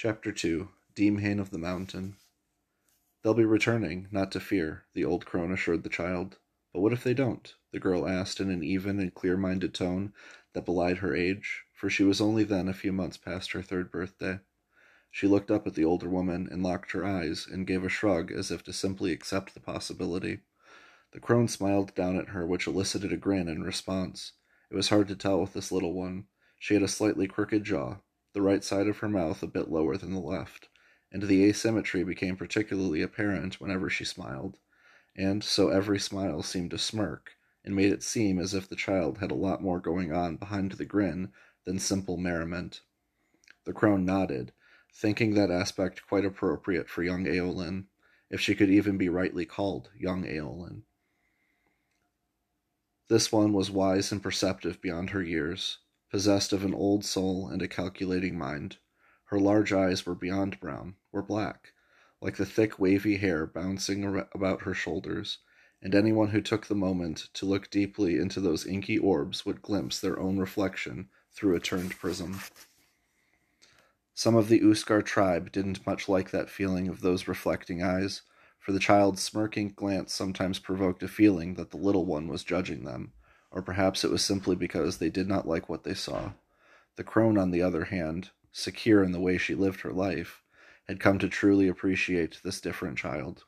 Chapter 2 Demhain of the Mountain They'll be returning, not to fear, the old crone assured the child. But what if they don't? the girl asked in an even and clear minded tone that belied her age, for she was only then a few months past her third birthday. She looked up at the older woman and locked her eyes and gave a shrug as if to simply accept the possibility. The crone smiled down at her, which elicited a grin in response. It was hard to tell with this little one. She had a slightly crooked jaw, the right side of her mouth a bit lower than the left, and the asymmetry became particularly apparent whenever she smiled. And so every smile seemed a smirk, and made it seem as if the child had a lot more going on behind the grin than simple merriment. The crone nodded, thinking that aspect quite appropriate for young Aeolyn, if she could even be rightly called young Aeolyn. This one was wise and perceptive beyond her years, possessed of an old soul and a calculating mind. Her large eyes were beyond brown, were black, like the thick wavy hair bouncing about her shoulders, and anyone who took the moment to look deeply into those inky orbs would glimpse their own reflection through a turned prism. Some of the Uskar tribe didn't much like that feeling of those reflecting eyes, for the child's smirking glance sometimes provoked a feeling that the little one was judging them, or perhaps it was simply because they did not like what they saw. The crone, on the other hand, secure in the way she lived her life, had come to truly appreciate this different child.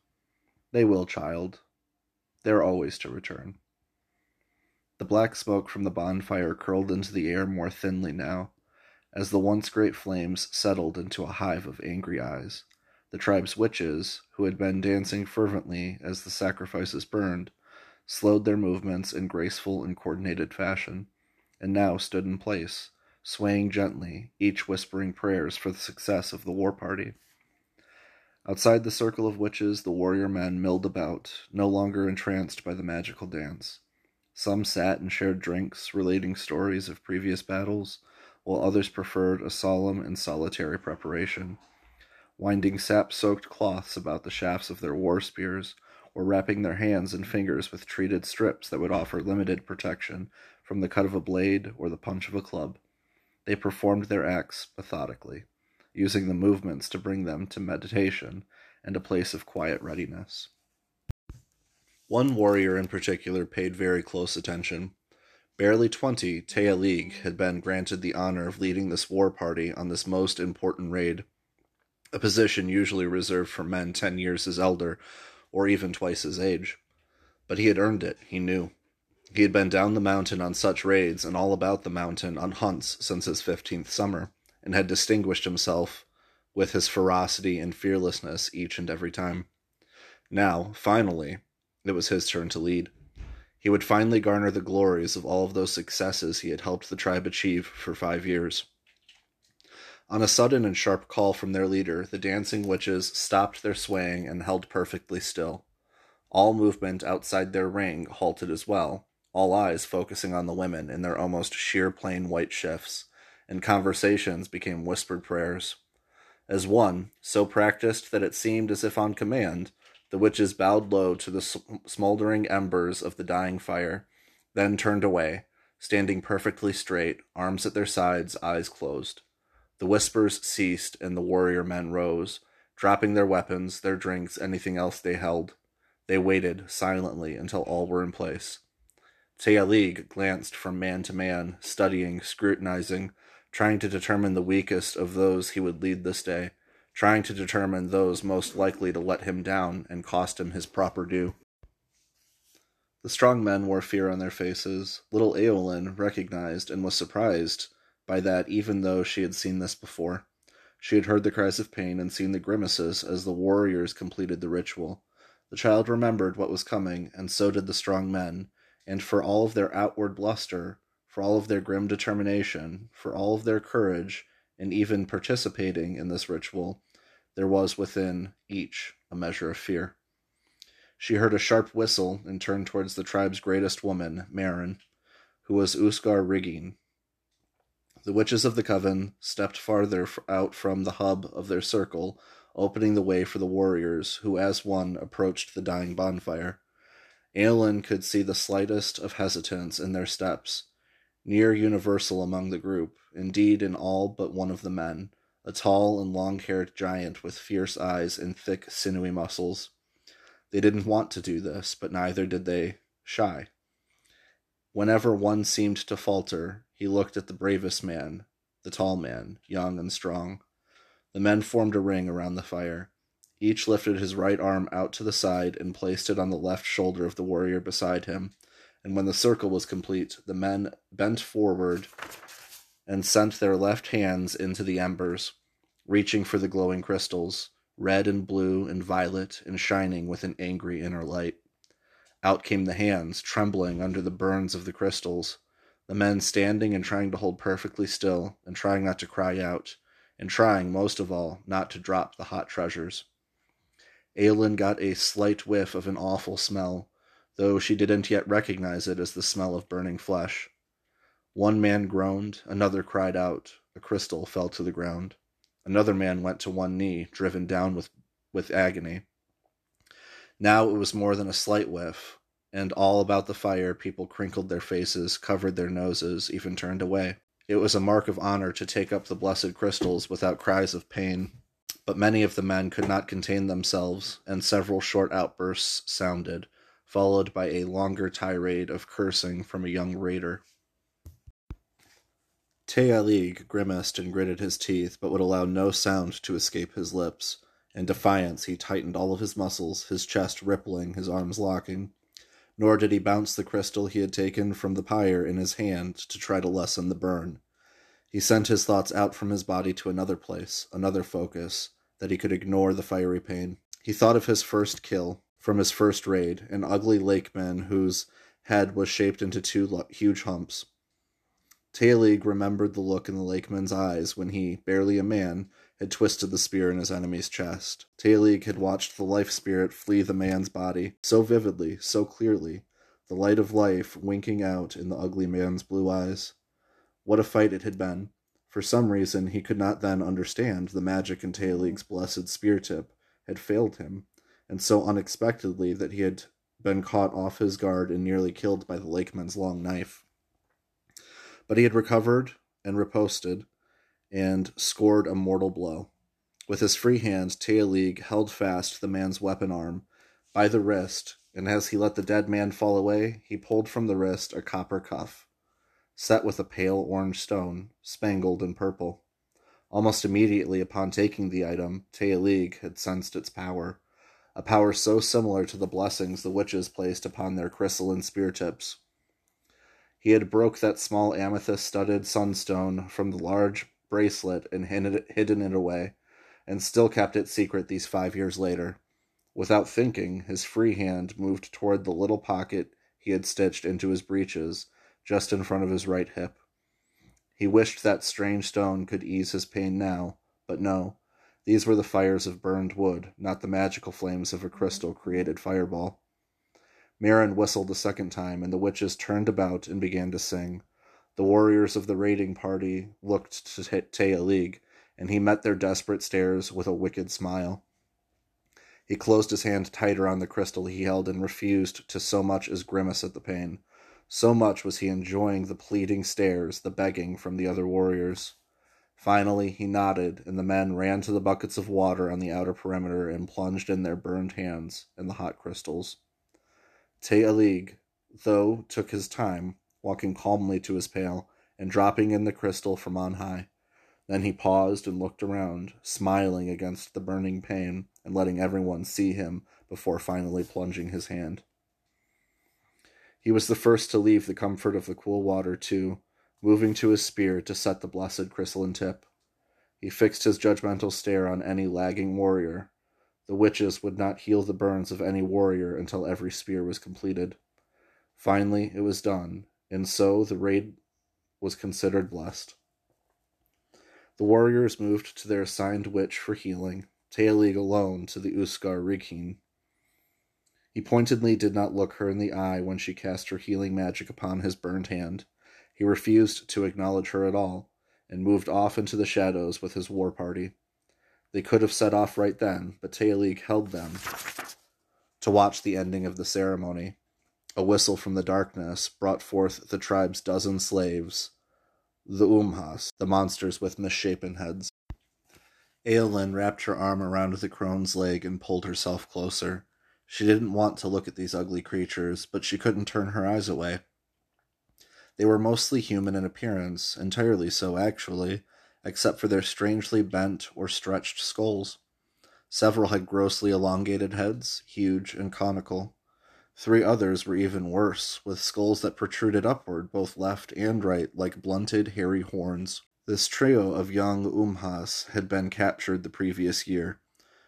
They will, child. They're always to return. The black smoke from the bonfire curled into the air more thinly now, as the once great flames settled into a hive of angry eyes. The tribe's witches, who had been dancing fervently as the sacrifices burned, slowed their movements in graceful and coordinated fashion, and now stood in place, swaying gently, each whispering prayers for the success of the war party. Outside the circle of witches, the warrior men milled about, no longer entranced by the magical dance. Some sat and shared drinks, relating stories of previous battles, while others preferred a solemn and solitary preparation, winding sap soaked cloths about the shafts of their war spears, or wrapping their hands and fingers with treated strips that would offer limited protection from the cut of a blade or the punch of a club. They performed their acts methodically, using the movements to bring them to meditation and a place of quiet readiness. One warrior in particular paid very close attention. Barely twenty, Tea League had been granted the honor of leading this war party on this most important raid, a position usually reserved for men ten years his elder, or even twice his age. But he had earned it, he knew. He had been down the mountain on such raids and all about the mountain on hunts since his fifteenth summer, and had distinguished himself with his ferocity and fearlessness each and every time. Now, finally, it was his turn to lead. He would finally garner the glories of all of those successes he had helped the tribe achieve for five years. On a sudden and sharp call from their leader, the dancing witches stopped their swaying and held perfectly still. All movement outside their ring halted as well, all eyes focusing on the women in their almost sheer plain white shifts, and conversations became whispered prayers. As one, so practiced that it seemed as if on command, the witches bowed low to the smoldering embers of the dying fire, then turned away, standing perfectly straight, arms at their sides, eyes closed. The whispers ceased, and the warrior men rose, dropping their weapons, their drinks, anything else they held. They waited silently until all were in place. Tealig glanced from man to man, studying, scrutinizing, trying to determine the weakest of those he would lead this day trying to determine those most likely to let him down and cost him his proper due. The strong men wore fear on their faces. Little Aeolyn recognized and was surprised by that even though she had seen this before. She had heard the cries of pain and seen the grimaces as the warriors completed the ritual. The child remembered what was coming, and so did the strong men, and for all of their outward bluster, for all of their grim determination, for all of their courage, and even participating in this ritual, there was within each a measure of fear. She heard a sharp whistle and turned towards the tribe's greatest woman, Marin, who was Uskar Rigging. The witches of the coven stepped farther out from the hub of their circle, opening the way for the warriors, who as one approached the dying bonfire. Aeolyn could see the slightest of hesitance in their steps, near universal among the group, indeed in all but one of the men, a tall and long haired giant with fierce eyes and thick, sinewy muscles. They didn't want to do this, but neither did they shy. Whenever one seemed to falter, he looked at the bravest man, the tall man, young and strong. The men formed a ring around the fire. Each lifted his right arm out to the side and placed it on the left shoulder of the warrior beside him. And when the circle was complete, the men bent forward and sent their left hands into the embers, reaching for the glowing crystals, red and blue and violet and shining with an angry inner light. Out came the hands, trembling under the burns of the crystals, the men standing and trying to hold perfectly still, and trying not to cry out, and trying, most of all, not to drop the hot treasures. Aeolyn got a slight whiff of an awful smell, though she didn't yet recognize it as the smell of burning flesh. One man groaned, another cried out, a crystal fell to the ground. Another man went to one knee, driven down with, with agony. Now it was more than a slight whiff, and all about the fire people crinkled their faces, covered their noses, even turned away. It was a mark of honor to take up the blessed crystals without cries of pain but many of the men could not contain themselves, and several short outbursts sounded, followed by a longer tirade of cursing from a young raider. Tealig grimaced and gritted his teeth, but would allow no sound to escape his lips. In defiance, he tightened all of his muscles, his chest rippling, his arms locking. Nor did he bounce the crystal he had taken from the pyre in his hand to try to lessen the burn. He sent his thoughts out from his body to another place, another focus, that he could ignore the fiery pain. He thought of his first kill from his first raid, an ugly lakeman whose head was shaped into two huge humps. Taelig remembered the look in the lakeman's eyes when he, barely a man, had twisted the spear in his enemy's chest. Taelig had watched the life spirit flee the man's body so vividly, so clearly, the light of life winking out in the ugly man's blue eyes. What a fight it had been! For some reason he could not then understand, the magic in Taelig's blessed spear tip had failed him, and so unexpectedly that he had been caught off his guard and nearly killed by the lakeman's long knife. But he had recovered and riposted and scored a mortal blow. With his free hand, Taelig held fast the man's weapon arm by the wrist, and as he let the dead man fall away, he pulled from the wrist a copper cuff set with a pale orange stone, spangled in purple. Almost immediately upon taking the item, Tealig had sensed its power, a power so similar to the blessings the witches placed upon their crystalline spear tips. He had broke that small amethyst-studded sunstone from the large bracelet and hidden it away, and still kept it secret these five years later. Without thinking, his free hand moved toward the little pocket he had stitched into his breeches just in front of his right hip. He wished that strange stone could ease his pain now, but no. These were the fires of burned wood, not the magical flames of a crystal created fireball. Mirren whistled a second time, and the witches turned about and began to sing. The warriors of the raiding party looked to Tealig, and he met their desperate stares with a wicked smile. He closed his hand tighter on the crystal he held and refused to so much as grimace at the pain. So much was he enjoying the pleading stares, the begging from the other warriors. Finally, he nodded, and the men ran to the buckets of water on the outer perimeter and plunged in their burned hands in the hot crystals. Tealig, though, took his time, walking calmly to his pail and dropping in the crystal from on high. Then he paused and looked around, smiling against the burning pain and letting everyone see him before finally plunging his hand. He was the first to leave the comfort of the cool water, too, moving to his spear to set the blessed crystalline tip. He fixed his judgmental stare on any lagging warrior. The witches would not heal the burns of any warrior until every spear was completed. Finally, it was done, and so the raid was considered blessed. The warriors moved to their assigned witch for healing, Taelig alone to the Uskar Rikin. He pointedly did not look her in the eye when she cast her healing magic upon his burned hand. He refused to acknowledge her at all, and moved off into the shadows with his war party. They could have set off right then, but Taelig held them to watch the ending of the ceremony. A whistle from the darkness brought forth the tribe's dozen slaves, the Umhas, the monsters with misshapen heads. Aeolyn wrapped her arm around the crone's leg and pulled herself closer. She didn't want to look at these ugly creatures, but she couldn't turn her eyes away. They were mostly human in appearance, entirely so, actually, except for their strangely bent or stretched skulls. Several had grossly elongated heads, huge and conical. Three others were even worse, with skulls that protruded upward, both left and right, like blunted, hairy horns. This trio of young Umhas had been captured the previous year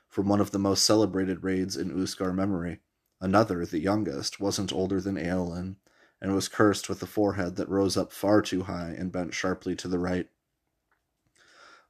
from one of the most celebrated raids in Uskar memory. Another, the youngest, wasn't older than Aeolyn, and was cursed with a forehead that rose up far too high and bent sharply to the right.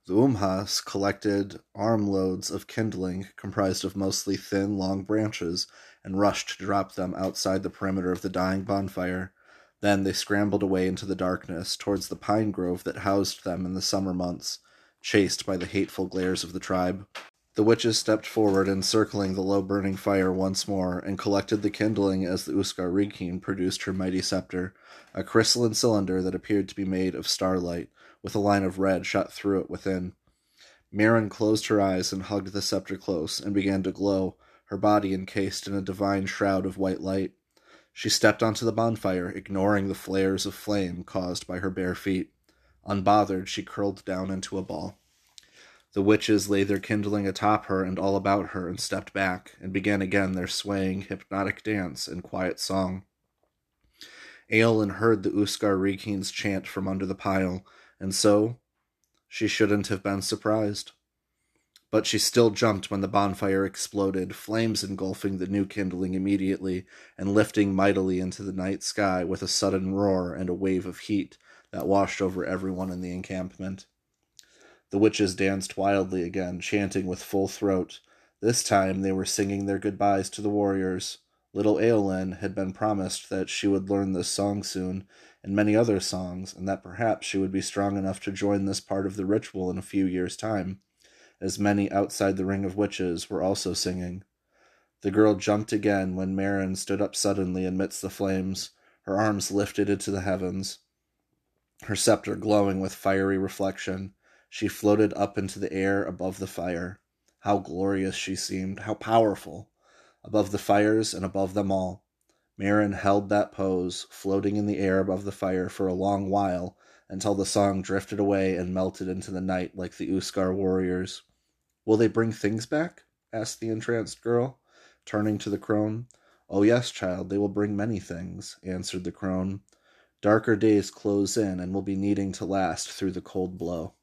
The Umhas collected armloads of kindling comprised of mostly thin, long branches and rushed to drop them outside the perimeter of the dying bonfire. Then they scrambled away into the darkness towards the pine grove that housed them in the summer months, chased by the hateful glares of the tribe. The witches stepped forward, encircling the low burning fire once more, and collected the kindling as the Uskar Righin produced her mighty scepter, a crystalline cylinder that appeared to be made of starlight, with a line of red shot through it within. Meren closed her eyes and hugged the scepter close, and began to glow, her body encased in a divine shroud of white light. She stepped onto the bonfire, ignoring the flares of flame caused by her bare feet. Unbothered, she curled down into a ball. The witches laid their kindling atop her and all about her and stepped back, and began again their swaying, hypnotic dance and quiet song. Aeolyn heard the Uskar Righin's chant from under the pile, and so she shouldn't have been surprised. But she still jumped when the bonfire exploded, flames engulfing the new kindling immediately, and lifting mightily into the night sky with a sudden roar and a wave of heat that washed over everyone in the encampment. The witches danced wildly again, chanting with full throat. This time they were singing their goodbyes to the warriors. Little Aeolyn had been promised that she would learn this song soon, and many other songs, and that perhaps she would be strong enough to join this part of the ritual in a few years' time, as many outside the ring of witches were also singing. The girl jumped again when Meren stood up suddenly amidst the flames, her arms lifted into the heavens, her scepter glowing with fiery reflection. She floated up into the air above the fire. How glorious she seemed, how powerful! Above the fires and above them all. Meren held that pose, floating in the air above the fire for a long while, until the song drifted away and melted into the night like the Uskar warriors. Will they bring things back? asked the entranced girl, turning to the crone. Oh, yes, child, they will bring many things, answered the crone. Darker days close in and will be needing to last through the cold blow.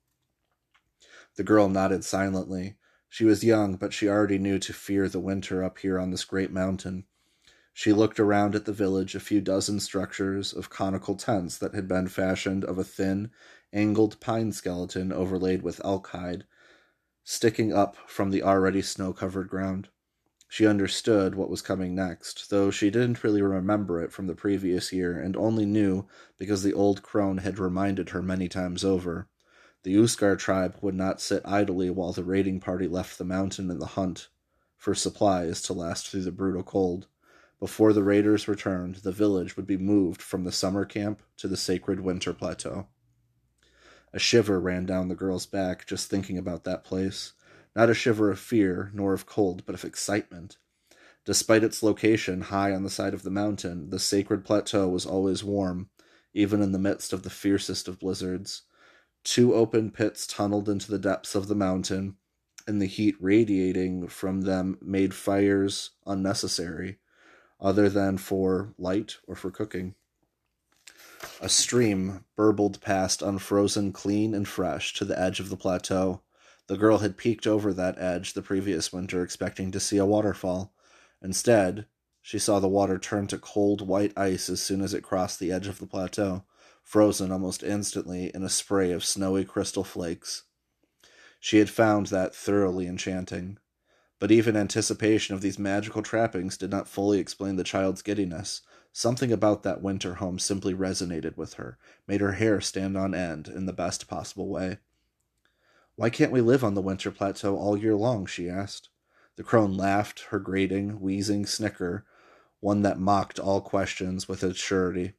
The girl nodded silently. She was young, but she already knew to fear the winter up here on this great mountain. She looked around at the village, a few dozen structures of conical tents that had been fashioned of a thin, angled pine skeleton overlaid with elk hide, sticking up from the already snow covered ground. She understood what was coming next, though she didn't really remember it from the previous year and only knew because the old crone had reminded her many times over. The Uskar tribe would not sit idly while the raiding party left the mountain in the hunt for supplies to last through the brutal cold. Before the raiders returned, the village would be moved from the summer camp to the sacred winter plateau. A shiver ran down the girl's back just thinking about that place. Not a shiver of fear, nor of cold, but of excitement. Despite its location high on the side of the mountain, the sacred plateau was always warm, even in the midst of the fiercest of blizzards. Two open pits tunneled into the depths of the mountain, and the heat radiating from them made fires unnecessary, other than for light or for cooking. A stream burbled past unfrozen clean and fresh to the edge of the plateau. The girl had peeked over that edge the previous winter expecting to see a waterfall. Instead, she saw the water turn to cold white ice as soon as it crossed the edge of the plateau frozen almost instantly in a spray of snowy crystal flakes. She had found that thoroughly enchanting. But even anticipation of these magical trappings did not fully explain the child's giddiness. Something about that winter home simply resonated with her, made her hair stand on end in the best possible way. Why can't we live on the winter plateau all year long? she asked. The crone laughed her grating, wheezing snicker, one that mocked all questions with its surety.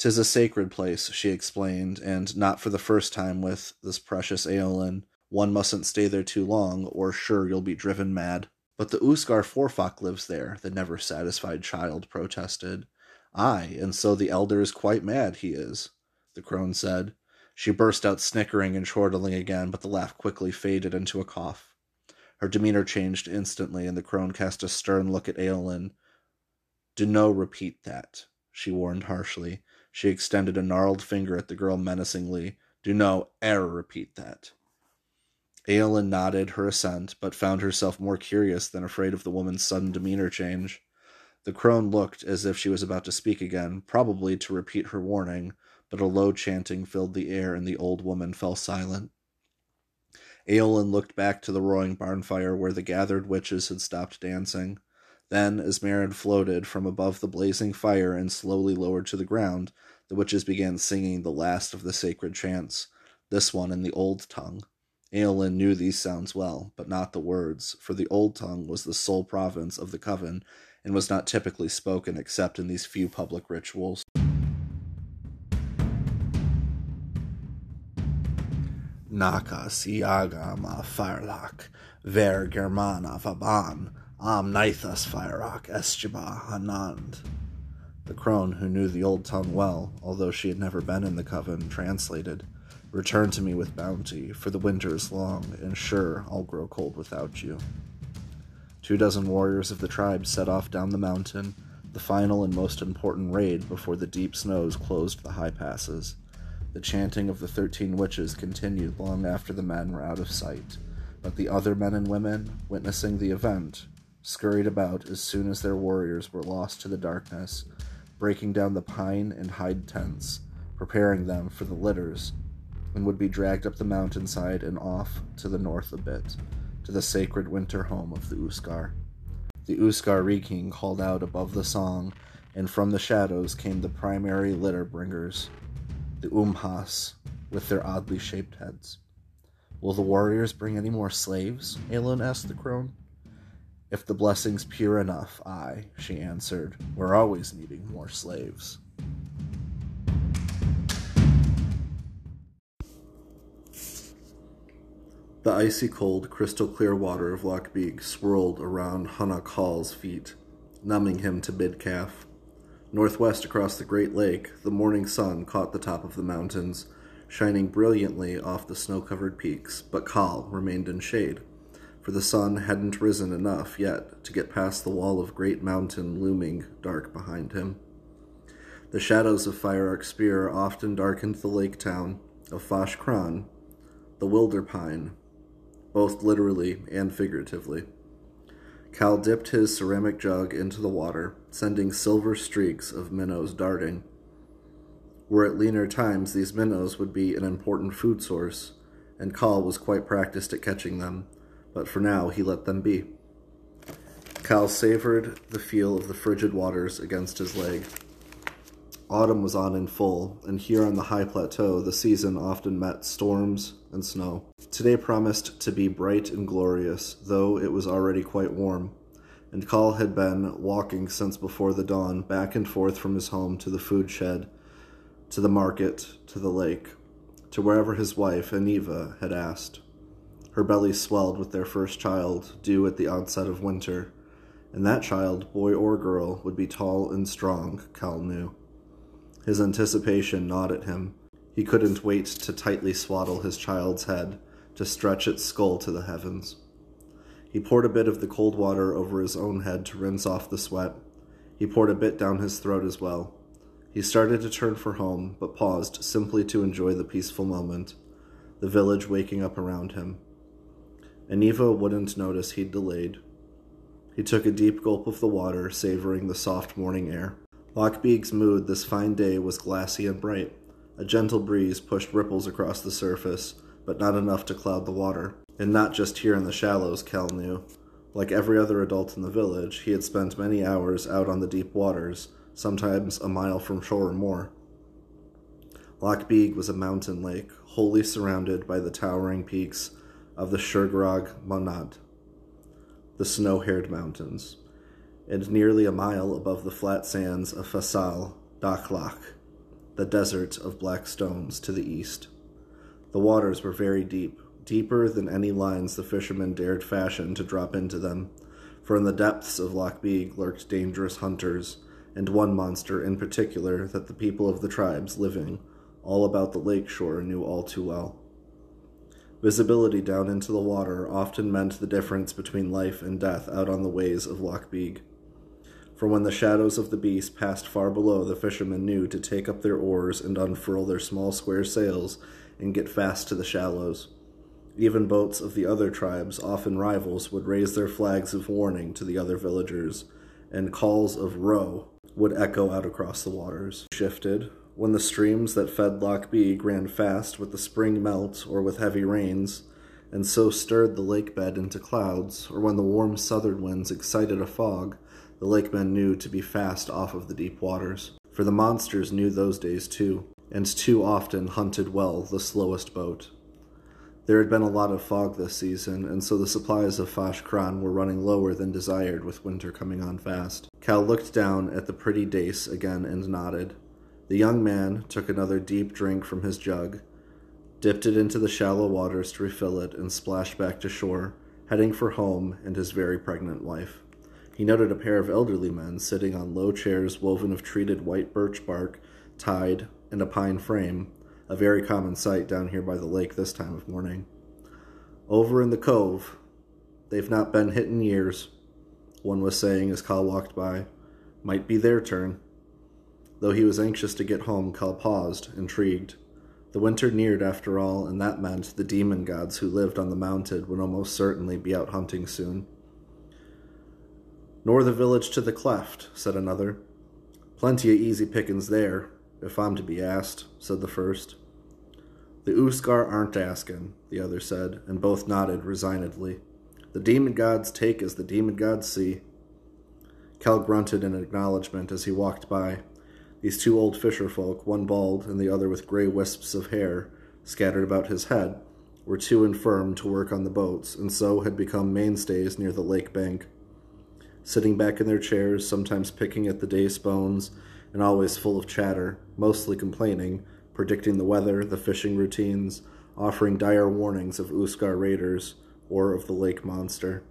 "'Tis a sacred place," she explained, and not for the first time with this precious Aeolyn. One mustn't stay there too long, or sure you'll be driven mad. But the Uskar Forfok lives there, the never satisfied child protested. Ay, and so the elder is quite mad, he is, the crone said. She burst out snickering and chortling again, but the laugh quickly faded into a cough. Her demeanor changed instantly, and the crone cast a stern look at Aeolyn. Do no repeat that, she warned harshly. She extended a gnarled finger at the girl menacingly. Do no e'er repeat that. Aeolyn nodded her assent, but found herself more curious than afraid of the woman's sudden demeanor change. The crone looked as if she was about to speak again, probably to repeat her warning, but a low chanting filled the air and the old woman fell silent. Aeolyn looked back to the roaring barn fire where the gathered witches had stopped dancing. Then, as Meryn floated from above the blazing fire and slowly lowered to the ground, the witches began singing the last of the sacred chants, this one in the old tongue. Aeolyn knew these sounds well, but not the words, for the Old Tongue was the sole province of the Coven and was not typically spoken except in these few public rituals. Naka siagama firelak, ver germana vaban, am naithas firelak estjiba hanand. The crone, who knew the Old Tongue well, although she had never been in the Coven, translated. Return to me with bounty, for the winter is long, and sure I'll grow cold without you. Two dozen warriors of the tribe set off down the mountain, the final and most important raid before the deep snows closed the high passes. The chanting of the thirteen witches continued long after the men were out of sight, but the other men and women, witnessing the event, scurried about as soon as their warriors were lost to the darkness, breaking down the pine and hide tents, preparing them for the litters and would be dragged up the mountainside and off to the north a bit, to the sacred winter home of the Uskar. The Uskar Reeking called out above the song, and from the shadows came the primary litter bringers, the Umhas, with their oddly shaped heads. Will the warriors bring any more slaves? Aeolyn asked the crone. If the blessing's pure enough, I, she answered. We're always needing more slaves. The icy cold, crystal clear water of Loch Beag swirled around Hunnock Hall's feet, numbing him to mid calf. Northwest across the great lake, the morning sun caught the top of the mountains, shining brilliantly off the snow covered peaks, but Coll remained in shade, for the sun hadn't risen enough yet to get past the wall of great mountain looming dark behind him. The shadows of Fireark Spear often darkened the lake town of Fasch Crann, the wilder pine, both literally and figuratively. Cal dipped his ceramic jug into the water, sending silver streaks of minnows darting. Were it leaner times, these minnows would be an important food source, and Cal was quite practiced at catching them, but for now he let them be. Cal savored the feel of the frigid waters against his leg. Autumn was on in full, and here on the high plateau, the season often met storms and snow. Today promised to be bright and glorious, though it was already quite warm, and Coll had been walking since before the dawn, back and forth from his home to the food shed, to the market, to the lake, to wherever his wife, Aniva, had asked. Her belly swelled with their first child, due at the onset of winter, and that child, boy or girl, would be tall and strong, Coll knew. His anticipation gnawed at him. He couldn't wait to tightly swaddle his child's head, to stretch its skull to the heavens. He poured a bit of the cold water over his own head to rinse off the sweat. He poured a bit down his throat as well. He started to turn for home, but paused simply to enjoy the peaceful moment, the village waking up around him. Aniva wouldn't notice he'd delayed. He took a deep gulp of the water, savoring the soft morning air. Loch Beag's mood this fine day was glassy and bright. A gentle breeze pushed ripples across the surface, but not enough to cloud the water. And not just here in the shallows, Cal knew. Like every other adult in the village, he had spent many hours out on the deep waters, sometimes a mile from shore or more. Loch Beag was a mountain lake, wholly surrounded by the towering peaks of the Shergrog Monad, the snow-haired mountains and nearly a mile above the flat sands of Fasal, Dakhlach, the desert of black stones to the east. The waters were very deep, deeper than any lines the fishermen dared fashion to drop into them, for in the depths of Loch Beag lurked dangerous hunters, and one monster in particular that the people of the tribes living all about the lake shore knew all too well. Visibility down into the water often meant the difference between life and death out on the ways of Loch Beag. For when the shadows of the beast passed far below, the fishermen knew to take up their oars and unfurl their small square sails and get fast to the shallows. Even boats of the other tribes, often rivals, would raise their flags of warning to the other villagers, and calls of row would echo out across the waters. Shifted, when the streams that fed Loch Beag ran fast with the spring melt or with heavy rains, and so stirred the lake bed into clouds, or when the warm southern winds excited a fog, the lakemen knew to be fast off of the deep waters. For the monsters knew those days too, and too often hunted well the slowest boat. There had been a lot of fog this season, and so the supplies of Fasch Crann were running lower than desired with winter coming on fast. Cal looked down at the pretty dace again and nodded. The young man took another deep drink from his jug, dipped it into the shallow waters to refill it, and splashed back to shore, heading for home and his very pregnant wife. He noted a pair of elderly men sitting on low chairs woven of treated white birch bark, tied, and a pine frame, a very common sight down here by the lake this time of morning. Over in the cove, they've not been hit in years, one was saying as Cal walked by. Might be their turn. Though he was anxious to get home, Cal paused, intrigued. The winter neared after all, and that meant the demon gods who lived on the mountain would almost certainly be out hunting soon. Nor the village to the cleft, said another. Plenty of easy pickings there, if I'm to be asked, said the first. The Uskar aren't asking, the other said, and both nodded resignedly. The demon gods take as the demon gods see. Cal grunted in acknowledgement as he walked by. These two old fisher folk, one bald and the other with gray wisps of hair scattered about his head, were too infirm to work on the boats, and so had become mainstays near the lake bank. Sitting back in their chairs, sometimes picking at the dace bones, and always full of chatter, mostly complaining, predicting the weather, the fishing routines, offering dire warnings of Uskar raiders or of the lake monster.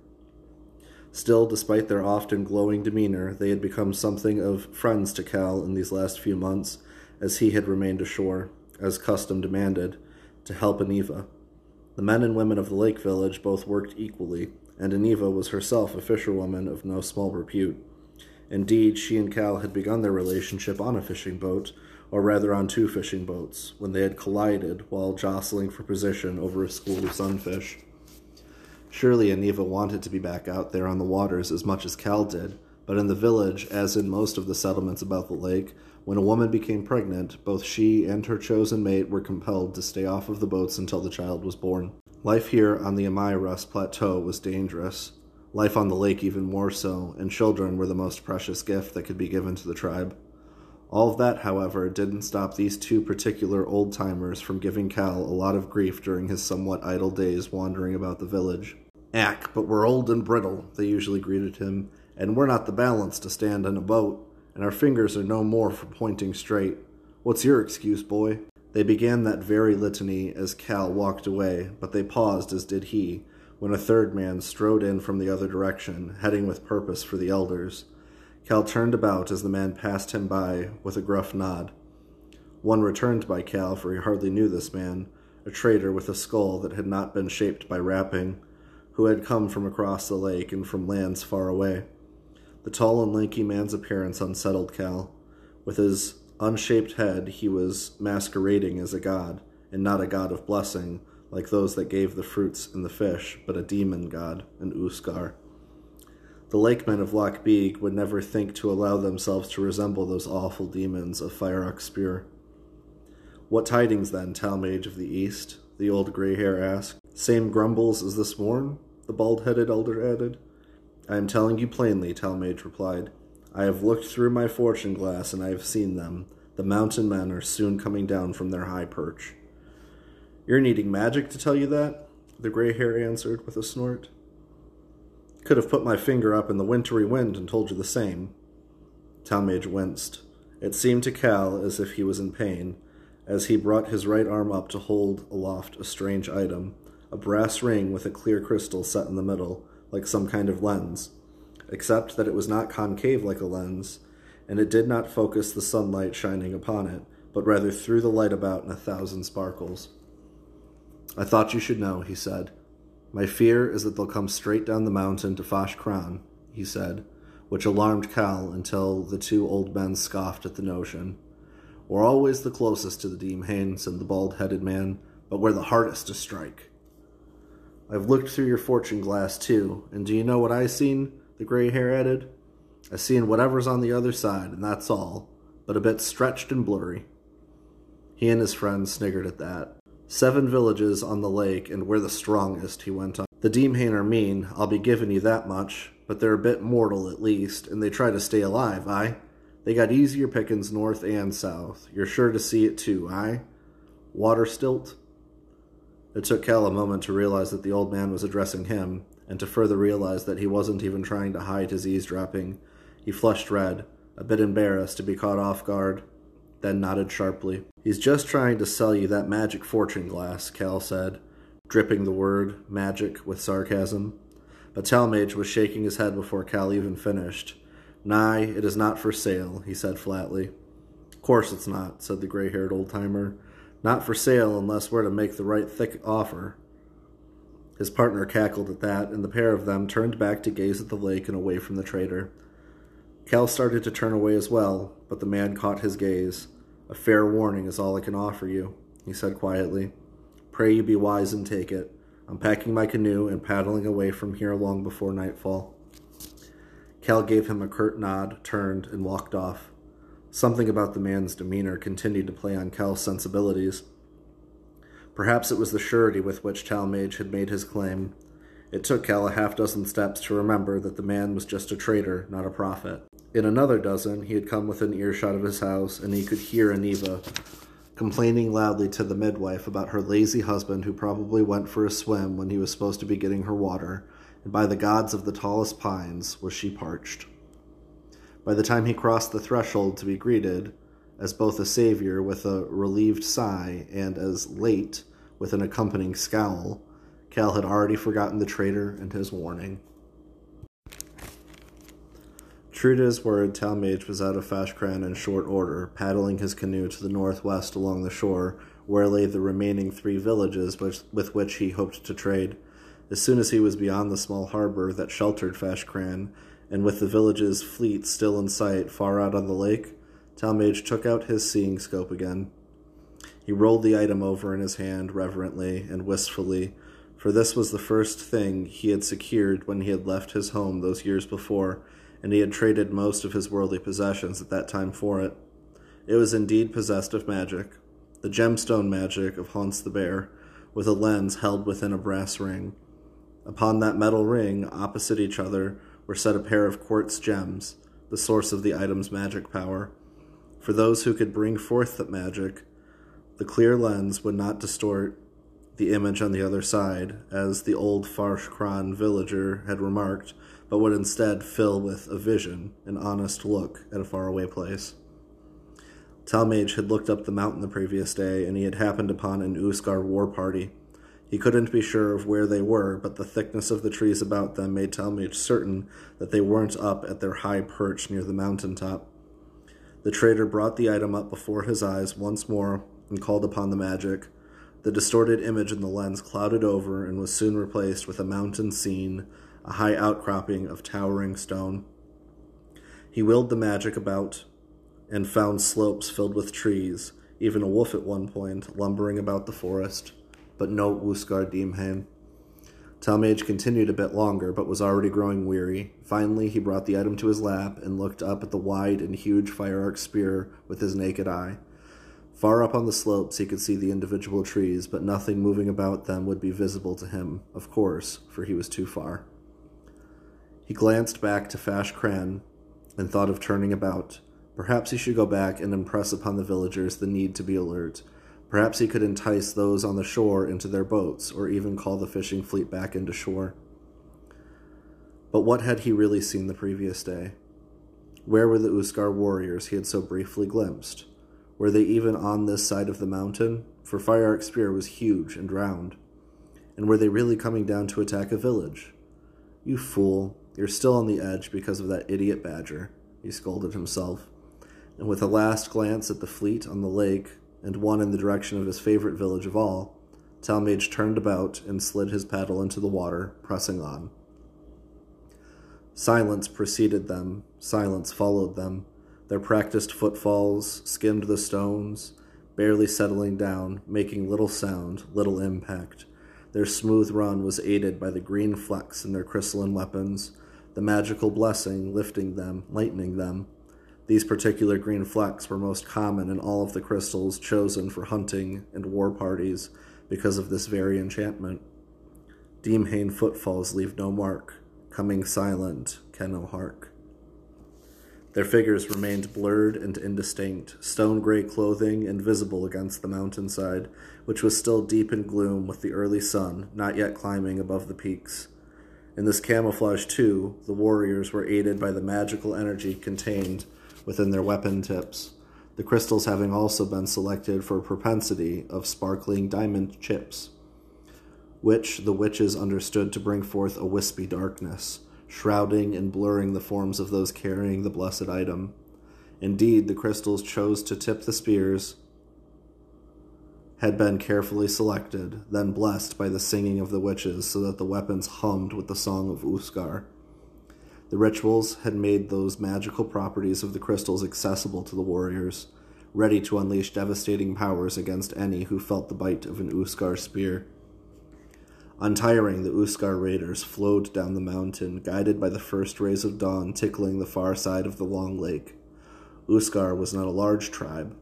Still, despite their often glowing demeanor, they had become something of friends to Cal in these last few months, as he had remained ashore, as custom demanded, to help Aniva. The men and women of the lake village both worked equally, and Aniva was herself a fisherwoman of no small repute. Indeed, she and Cal had begun their relationship on a fishing boat, or rather on two fishing boats, when they had collided while jostling for position over a school of sunfish. Surely Aniva wanted to be back out there on the waters as much as Cal did, but in the village, as in most of the settlements about the lake, when a woman became pregnant, both she and her chosen mate were compelled to stay off of the boats until the child was born. Life here on the Amai Plateau was dangerous. Life on the lake even more so, and children were the most precious gift that could be given to the tribe. All of that, however, didn't stop these two particular old timers from giving Cal a lot of grief during his somewhat idle days wandering about the village. Ack, but we're old and brittle, they usually greeted him, and we're not the balance to stand in a boat, and our fingers are no more for pointing straight. What's your excuse, boy? They began that very litany as Cal walked away, but they paused as did he, when a third man strode in from the other direction, heading with purpose for the elders. Cal turned about as the man passed him by with a gruff nod. One returned by Cal, for he hardly knew this man, a trader with a skull that had not been shaped by wrapping, who had come from across the lake and from lands far away. The tall and lanky man's appearance unsettled Cal. With his unshaped head, he was masquerading as a god, and not a god of blessing, like those that gave the fruits and the fish, but a demon god, an Uskar. The lakemen of Loch Beag would never think to allow themselves to resemble those awful demons of Fire Spear. What tidings then, Talmadge of the East? the old gray hair asked. Same grumbles as this morn? The bald headed elder added. I am telling you plainly, Talmadge replied. I have looked through my fortune glass and I have seen them. The mountain men are soon coming down from their high perch. You're needing magic to tell you that? The gray hair answered with a snort. Could have put my finger up in the wintry wind and told you the same. Talmadge winced. It seemed to Cal as if he was in pain, as he brought his right arm up to hold aloft a strange item, a brass ring with a clear crystal set in the middle, like some kind of lens, except that it was not concave like a lens, and it did not focus the sunlight shining upon it, but rather threw the light about in a thousand sparkles. I thought you should know, he said. My fear is that they'll come straight down the mountain to Fasch Crann, he said, which alarmed Cal until the two old men scoffed at the notion. We're always the closest to the Demhain, said the bald headed man, but we're the hardest to strike. I've looked through your fortune glass too, and do you know what I seen? The gray hair added. I seen whatever's on the other side, and that's all, but a bit stretched and blurry. He and his friends sniggered at that. Seven villages on the lake, and we're the strongest, he went on. The Demhain are mean, I'll be giving you that much, but they're a bit mortal at least, and they try to stay alive, aye? They got easier pickings north and south. You're sure to see it too, aye? Water stilt? It took Cal a moment to realize that the old man was addressing him, and to further realize that he wasn't even trying to hide his eavesdropping. He flushed red, a bit embarrassed to be caught off guard, then nodded sharply. He's just trying to sell you that magic fortune glass, Cal said, dripping the word magic with sarcasm. But Talmadge was shaking his head before Cal even finished. Nay, it is not for sale, he said flatly. Course it's not, said the gray haired old timer. Not for sale unless we're to make the right thick offer. His partner cackled at that, and the pair of them turned back to gaze at the lake and away from the trader. Cal started to turn away as well, but the man caught his gaze. A fair warning is all I can offer you, he said quietly. Pray you be wise and take it. I'm packing my canoe and paddling away from here long before nightfall. Cal gave him a curt nod, turned, and walked off. Something about the man's demeanor continued to play on Cal's sensibilities. Perhaps it was the surety with which Talmadge had made his claim. It took Cal a half dozen steps to remember that the man was just a trader, not a prophet. In another dozen, he had come within earshot of his house, and he could hear Aniva complaining loudly to the midwife about her lazy husband who probably went for a swim when he was supposed to be getting her water, and by the gods of the tallest pines was she parched. By the time he crossed the threshold to be greeted, as both a savior with a relieved sigh and as late with an accompanying scowl, Cal had already forgotten the traitor and his warning. True to his word, Talmadge was out of Fasch Crann in short order, paddling his canoe to the northwest along the shore, where lay the remaining three villages which, with which he hoped to trade. As soon as he was beyond the small harbor that sheltered Fasch Crann, and with the village's fleet still in sight far out on the lake, Talmadge took out his seeing scope again. He rolled the item over in his hand reverently and wistfully, for this was the first thing he had secured when he had left his home those years before, and he had traded most of his worldly possessions at that time for it. It was indeed possessed of magic, the gemstone magic of Haunts the Bear, with a lens held within a brass ring. Upon that metal ring, opposite each other, were set a pair of quartz gems, the source of the item's magic power. For those who could bring forth that magic, the clear lens would not distort the image on the other side, as the old Fasch Crann villager had remarked, but would instead fill with a vision, an honest look at a faraway place. Talmadge had looked up the mountain the previous day, and he had happened upon an Uskar war party. He couldn't be sure of where they were, but the thickness of the trees about them made Talmadge certain that they weren't up at their high perch near the mountain top. The trader brought the item up before his eyes once more and called upon the magic. The distorted image in the lens clouded over and was soon replaced with a mountain scene a high outcropping of towering stone. He willed the magic about and found slopes filled with trees, even a wolf at one point lumbering about the forest, but no Uskar Demhain. Talmadge continued a bit longer, but was already growing weary. Finally, he brought the item to his lap and looked up at the wide and huge fire arc spear with his naked eye. Far up on the slopes, he could see the individual trees, but nothing moving about them would be visible to him, of course, for he was too far. He glanced back to Fasch Crann and thought of turning about. Perhaps he should go back and impress upon the villagers the need to be alert. Perhaps he could entice those on the shore into their boats, or even call the fishing fleet back into shore. But what had he really seen the previous day? Where were the Uskar warriors he had so briefly glimpsed? Were they even on this side of the mountain? For Fire Spear was huge and round And were they really coming down to attack a village? You fool, you're still on the edge because of that idiot badger, he scolded himself. And with a last glance at the fleet on the lake, and one in the direction of his favorite village of all, Talmadge turned about and slid his paddle into the water, pressing on. Silence preceded them, silence followed them. Their practiced footfalls skimmed the stones, barely settling down, making little sound, little impact. Their smooth run was aided by the green flecks in their crystalline weapons, the magical blessing lifting them, lightening them. These particular green flecks were most common in all of the crystals chosen for hunting and war parties because of this very enchantment. Demhain footfalls leave no mark, coming silent, can no hark. Their figures remained blurred and indistinct, stone gray clothing invisible against the mountainside, which was still deep in gloom with the early sun not yet climbing above the peaks. In this camouflage, too, the warriors were aided by the magical energy contained within their weapon tips, the crystals having also been selected for propensity of sparkling diamond chips which the witches understood to bring forth a wispy darkness, shrouding and blurring the forms of those carrying the blessed item. Indeed, the crystals chose to tip the spears had been carefully selected, then blessed by the singing of the witches, so that the weapons hummed with the song of Uskar. The rituals had made those magical properties of the crystals accessible to the warriors, ready to unleash devastating powers against any who felt the bite of an Uskar spear. Untiring, the Uskar raiders flowed down the mountain, guided by the first rays of dawn tickling the far side of the long lake. Uskar was not a large tribe.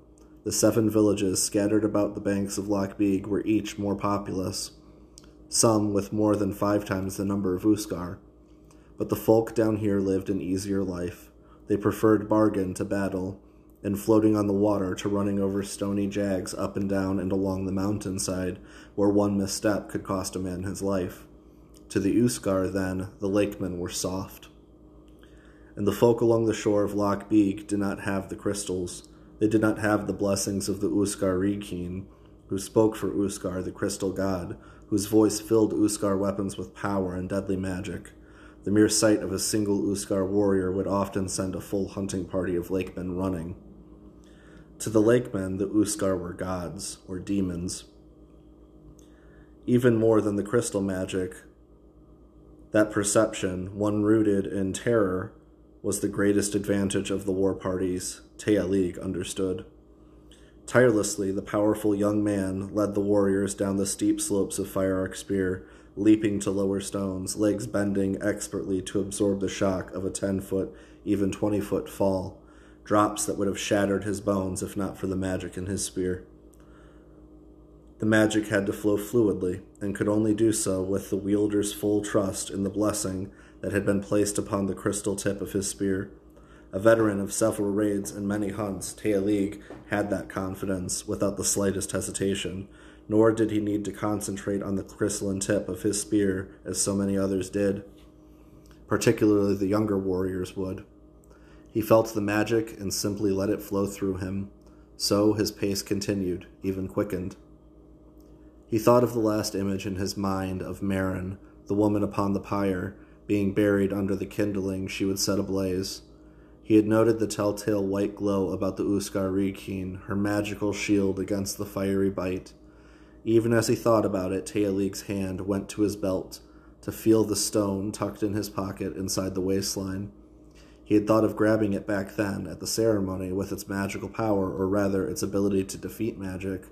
The seven villages scattered about the banks of Loch Beag were each more populous, some with more than five times the number of Uskar. But the folk down here lived an easier life. They preferred bargain to battle, and floating on the water to running over stony jags up and down and along the mountainside, where one misstep could cost a man his life. To the Uskar, then, the lakemen were soft. And the folk along the shore of Loch Beag did not have the crystals. They did not have the blessings of the Uskar Rikin, who spoke for Uskar, the crystal god, whose voice filled Uskar weapons with power and deadly magic. The mere sight of a single Uskar warrior would often send a full hunting party of lakemen running. To the lakemen, the Uskar were gods, or demons. Even more than the crystal magic, that perception, one rooted in terror, was the greatest advantage of the war parties, Tealig understood. Tirelessly, the powerful young man led the warriors down the steep slopes of Fire Fireark Spear, leaping to lower stones, legs bending expertly to absorb the shock of a 10 foot, even 20 foot fall drops that would have shattered his bones if not for the magic in his spear. The magic had to flow fluidly, and could only do so with the wielder's full trust in the blessing that had been placed upon the crystal tip of his spear. A veteran of several raids and many hunts, Tealig had that confidence without the slightest hesitation, nor did he need to concentrate on the crystalline tip of his spear as so many others did. Particularly the younger warriors would. He felt the magic and simply let it flow through him. So his pace continued, even quickened. He thought of the last image in his mind of Marin, the woman upon the pyre, being buried under the kindling she would set ablaze. He had noted the telltale white glow about the Uskar Rikin, her magical shield against the fiery bite. Even as he thought about it, Tealig's hand went to his belt to feel the stone tucked in his pocket inside the waistline. He had thought of grabbing it back then at the ceremony with its magical power, or rather, its ability to defeat magic.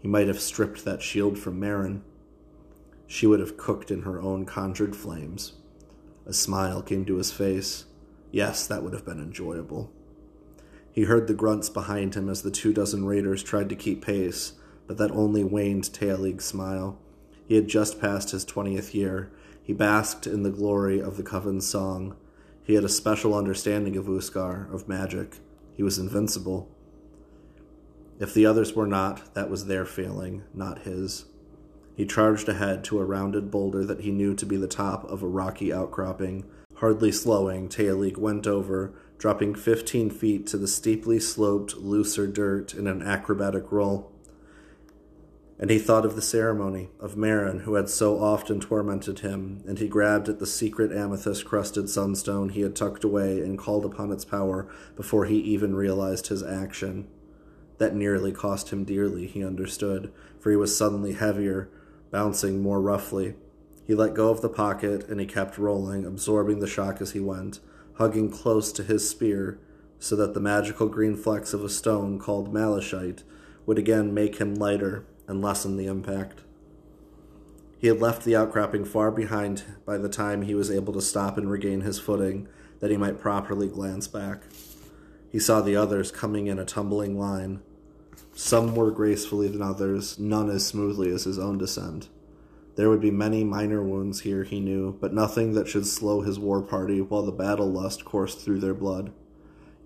He might have stripped that shield from Marin. She would have cooked in her own conjured flames. A smile came to his face. Yes, that would have been enjoyable. He heard the grunts behind him as the two dozen raiders tried to keep pace, but that only waned Tealig's smile. He had just passed his twentieth year. He basked in the glory of the Coven's song. He had a special understanding of Uskar, of magic. He was invincible. If the others were not, that was their failing, not his. He charged ahead to a rounded boulder that he knew to be the top of a rocky outcropping. Hardly slowing, Tealig went over, dropping fifteen feet to the steeply sloped, looser dirt in an acrobatic roll. And he thought of the ceremony, of Marin, who had so often tormented him, and he grabbed at the secret amethyst crusted sunstone he had tucked away and called upon its power before he even realized his action. That nearly cost him dearly, he understood, for he was suddenly heavier, bouncing more roughly. He let go of the pocket, and he kept rolling, absorbing the shock as he went, hugging close to his spear, so that the magical green flecks of a stone called malachite would again make him lighter and lessen the impact. He had left the outcropping far behind by the time he was able to stop and regain his footing, that he might properly glance back. He saw the others coming in a tumbling line, some more gracefully than others, none as smoothly as his own descent. There would be many minor wounds here, he knew, but nothing that should slow his war party while the battle lust coursed through their blood.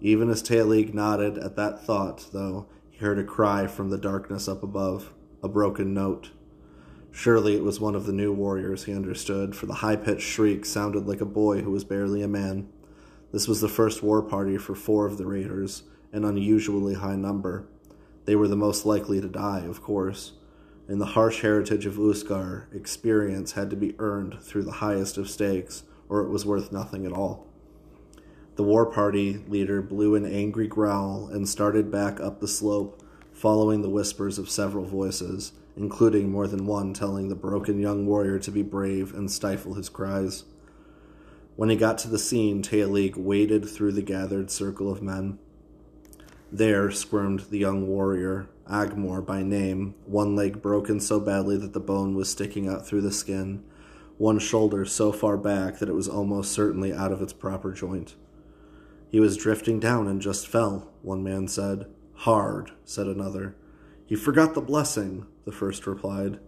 Even as Taelig nodded at that thought, though, he heard a cry from the darkness up above a broken note. Surely it was one of the new warriors, he understood, for the high pitched shriek sounded like a boy who was barely a man. This was the first war party for four of the raiders, an unusually high number. They were the most likely to die, of course. In the harsh heritage of Uskar, experience had to be earned through the highest of stakes, or it was worth nothing at all. The war party leader blew an angry growl and started back up the slope, following the whispers of several voices, including more than one telling the broken young warrior to be brave and stifle his cries. When he got to the scene, Taelig waded through the gathered circle of men. There squirmed the young warrior, Agmor by name, one leg broken so badly that the bone was sticking out through the skin, one shoulder so far back that it was almost certainly out of its proper joint. He was drifting down and just fell, one man said. Hard, said another. He forgot the blessing, the first replied.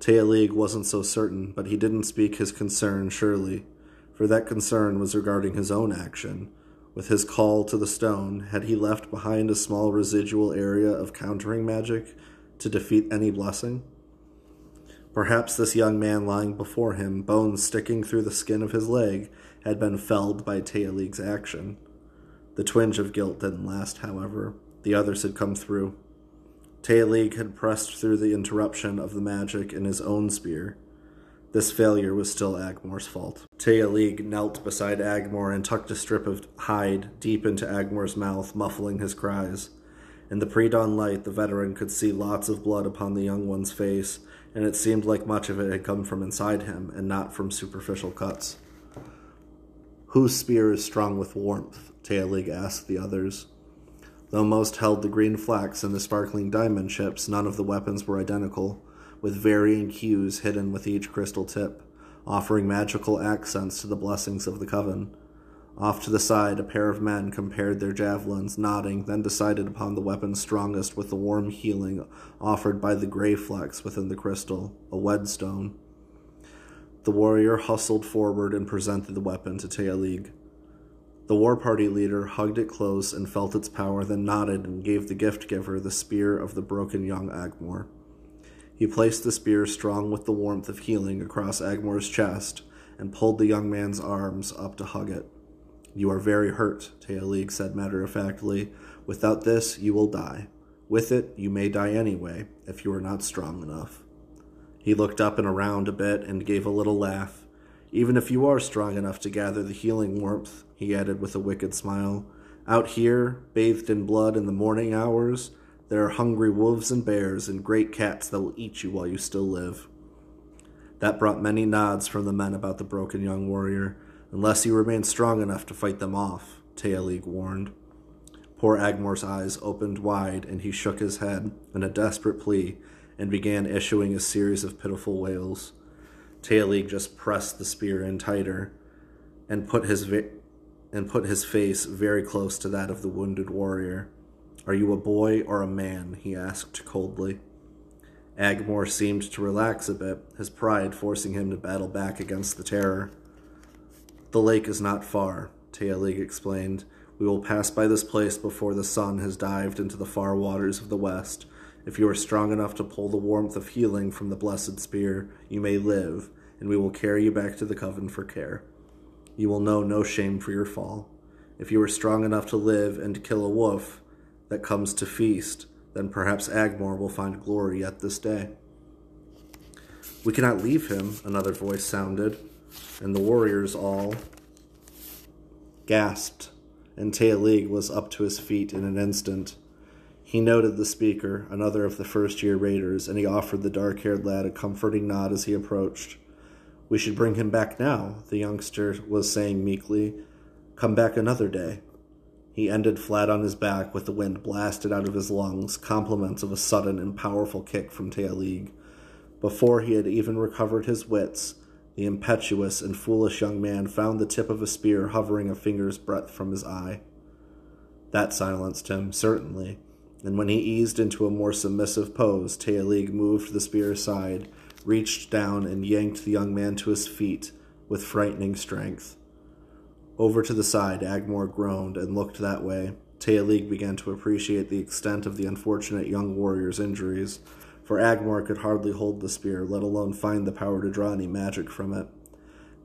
Taelig wasn't so certain, but he didn't speak his concern surely, for that concern was regarding his own action. With his call to the stone, had he left behind a small residual area of countering magic to defeat any blessing? Perhaps this young man lying before him, bones sticking through the skin of his leg, had been felled by Taelig's action. The twinge of guilt didn't last, however. The others had come through. Taelig had pressed through the interruption of the magic in his own spear. This failure was still Agmor's fault. Taelig knelt beside Agmor and tucked a strip of hide deep into Agmor's mouth, muffling his cries. In the pre dawn light, the veteran could see lots of blood upon the young one's face, and it seemed like much of it had come from inside him and not from superficial cuts. Whose spear is strong with warmth? Taelig asked the others. Though most held the green flax and the sparkling diamond chips, none of the weapons were identical, with varying hues hidden with each crystal tip, offering magical accents to the blessings of the coven. Off to the side, a pair of men compared their javelins, nodding, then decided upon the weapon strongest with the warm healing offered by the gray flecks within the crystal, a wedstone. The warrior hustled forward and presented the weapon to Taelig. The war party leader hugged it close and felt its power, then nodded and gave the gift giver the spear of the broken young Agmor. He placed the spear strong with the warmth of healing across Agmor's chest and pulled the young man's arms up to hug it. You are very hurt, Taelig said matter of factly. Without this, you will die. With it, you may die anyway, if you are not strong enough. He looked up and around a bit and gave a little laugh. Even if you are strong enough to gather the healing warmth, he added with a wicked smile, out here, bathed in blood in the morning hours, there are hungry wolves and bears and great cats that will eat you while you still live. That brought many nods from the men about the broken young warrior, unless you remain strong enough to fight them off, Taelig warned. Poor Agmor's eyes opened wide, and he shook his head in a desperate plea and began issuing a series of pitiful wails. Taelig just pressed the spear in tighter and put his vi- and put his face very close to that of the wounded warrior. Are you a boy or a man? he asked coldly. Agmor seemed to relax a bit, his pride forcing him to battle back against the terror. The lake is not far, Taelig explained. We will pass by this place before the sun has dived into the far waters of the west. If you are strong enough to pull the warmth of healing from the blessed spear, you may live, and we will carry you back to the coven for care. You will know no shame for your fall. If you are strong enough to live and to kill a wolf that comes to feast, then perhaps Agmor will find glory yet this day. We cannot leave him, another voice sounded, and the warriors all gasped, and Tealig was up to his feet in an instant. He noted the speaker, another of the first year raiders, and he offered the dark haired lad a comforting nod as he approached. We should bring him back now, the youngster was saying meekly. Come back another day. He ended flat on his back with the wind blasted out of his lungs, compliments of a sudden and powerful kick from Tealig. Before he had even recovered his wits, the impetuous and foolish young man found the tip of a spear hovering a finger's breadth from his eye. That silenced him, certainly and when he eased into a more submissive pose, Tealig moved the spear aside, reached down, and yanked the young man to his feet with frightening strength. Over to the side, Agmor groaned and looked that way. Tealig began to appreciate the extent of the unfortunate young warrior's injuries, for Agmor could hardly hold the spear, let alone find the power to draw any magic from it.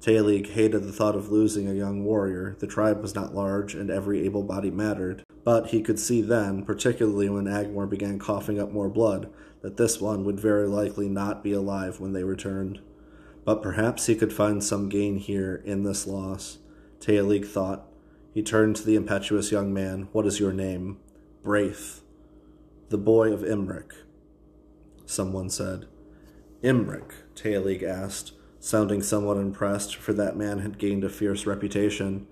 Tealig hated the thought of losing a young warrior. The tribe was not large, and every able body mattered. But he could see then, particularly when Agmor began coughing up more blood, that this one would very likely not be alive when they returned. But perhaps he could find some gain here in this loss. Tealig thought. He turned to the impetuous young man. What is your name? Braith. The boy of Imric. Someone said. Imric, Tealig asked sounding somewhat impressed, for that man had gained a fierce reputation.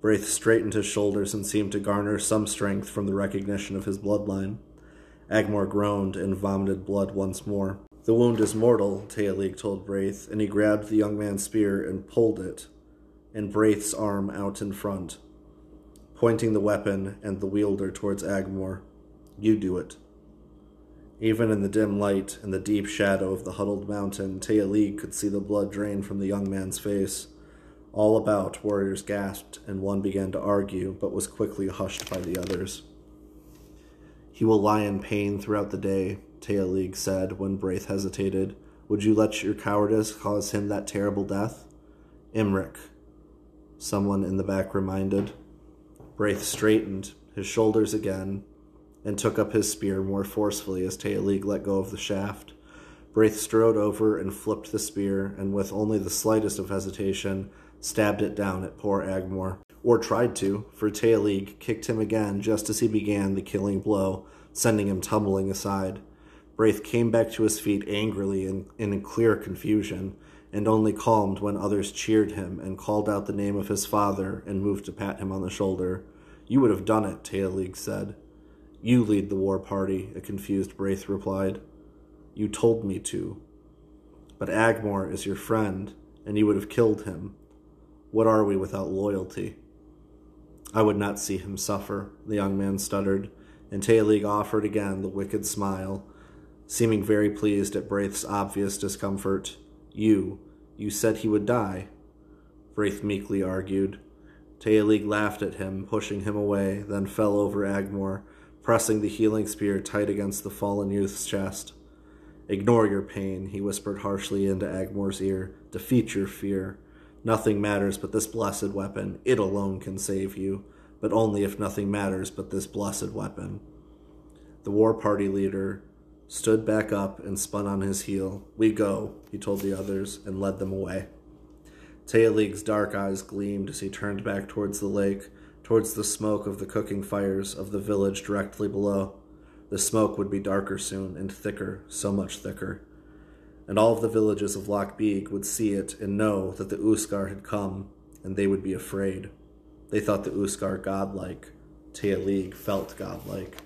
Braith straightened his shoulders and seemed to garner some strength from the recognition of his bloodline. Agmor groaned and vomited blood once more. The wound is mortal, Tealig told Braith, and he grabbed the young man's spear and pulled it, and Braith's arm out in front, pointing the weapon and the wielder towards Agmor. You do it. Even in the dim light and the deep shadow of the huddled mountain, Tealig could see the blood drain from the young man's face. All about, warriors gasped, and one began to argue, but was quickly hushed by the others. He will lie in pain throughout the day, Tealig said when Braith hesitated. Would you let your cowardice cause him that terrible death? Imric, someone in the back reminded. Braith straightened, his shoulders again, and took up his spear more forcefully as Tealig let go of the shaft. Braith strode over and flipped the spear, and with only the slightest of hesitation, stabbed it down at poor Agmor. Or tried to, for Tealig kicked him again just as he began the killing blow, sending him tumbling aside. Braith came back to his feet angrily and in clear confusion, and only calmed when others cheered him and called out the name of his father and moved to pat him on the shoulder. You would have done it, Tealig said. You lead the war party, a confused Braith replied. You told me to. But Agmor is your friend, and you would have killed him. What are we without loyalty? I would not see him suffer, the young man stuttered, and Tealig offered again the wicked smile, seeming very pleased at Braith's obvious discomfort. You, you said he would die, Braith meekly argued. Tealig laughed at him, pushing him away, then fell over Agmor, pressing the healing spear tight against the fallen youth's chest. Ignore your pain, he whispered harshly into Agmor's ear. Defeat your fear. Nothing matters but this blessed weapon. It alone can save you, but only if nothing matters but this blessed weapon. The war party leader stood back up and spun on his heel. We go, he told the others, and led them away. Tealig's dark eyes gleamed as he turned back towards the lake, towards the smoke of the cooking fires of the village directly below. The smoke would be darker soon, and thicker, so much thicker. And all of the villages of Loch Beag would see it and know that the Uskar had come, and they would be afraid. They thought the Uskar godlike. Tealig felt godlike.